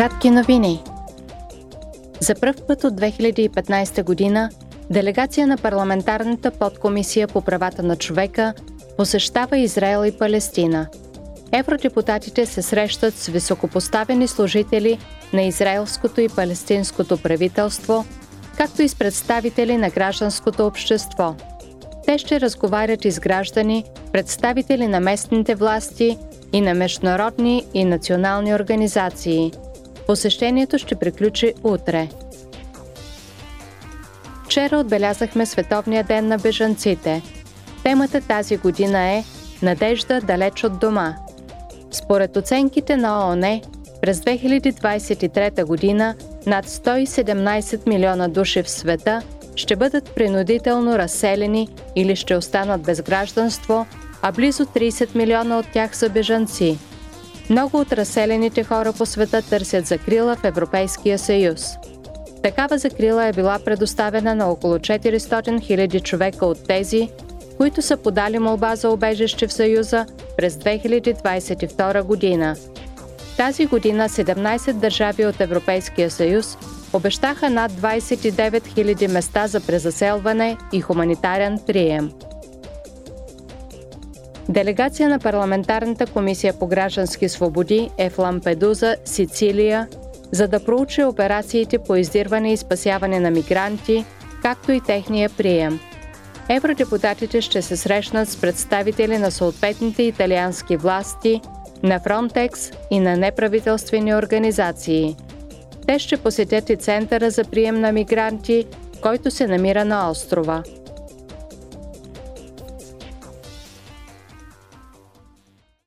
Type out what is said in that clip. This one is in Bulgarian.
Кратки новини. За пръв път от 2015 година делегация на парламентарната подкомисия по правата на човека посещава Израел и Палестина. Евродепутатите се срещат с високопоставени служители на израелското и палестинското правителство, както и с представители на гражданското общество. Те ще разговарят и с граждани, представители на местните власти и на международни и национални организации – Посещението ще приключи утре. Вчера отбелязахме Световния ден на бежанците. Темата тази година е Надежда далеч от дома. Според оценките на ООН, през 2023 година над 117 милиона души в света ще бъдат принудително разселени или ще останат без гражданство, а близо 30 милиона от тях са бежанци – много от разселените хора по света търсят закрила в Европейския съюз. Такава закрила е била предоставена на около 400 000 човека от тези, които са подали молба за обежище в Съюза през 2022 година. Тази година 17 държави от Европейския съюз обещаха над 29 000 места за презаселване и хуманитарен прием. Делегация на Парламентарната комисия по граждански свободи е в Лампедуза, Сицилия, за да проучи операциите по издирване и спасяване на мигранти, както и техния прием. Евродепутатите ще се срещнат с представители на съответните италиански власти, на Frontex и на неправителствени организации. Те ще посетят и Центъра за прием на мигранти, който се намира на острова –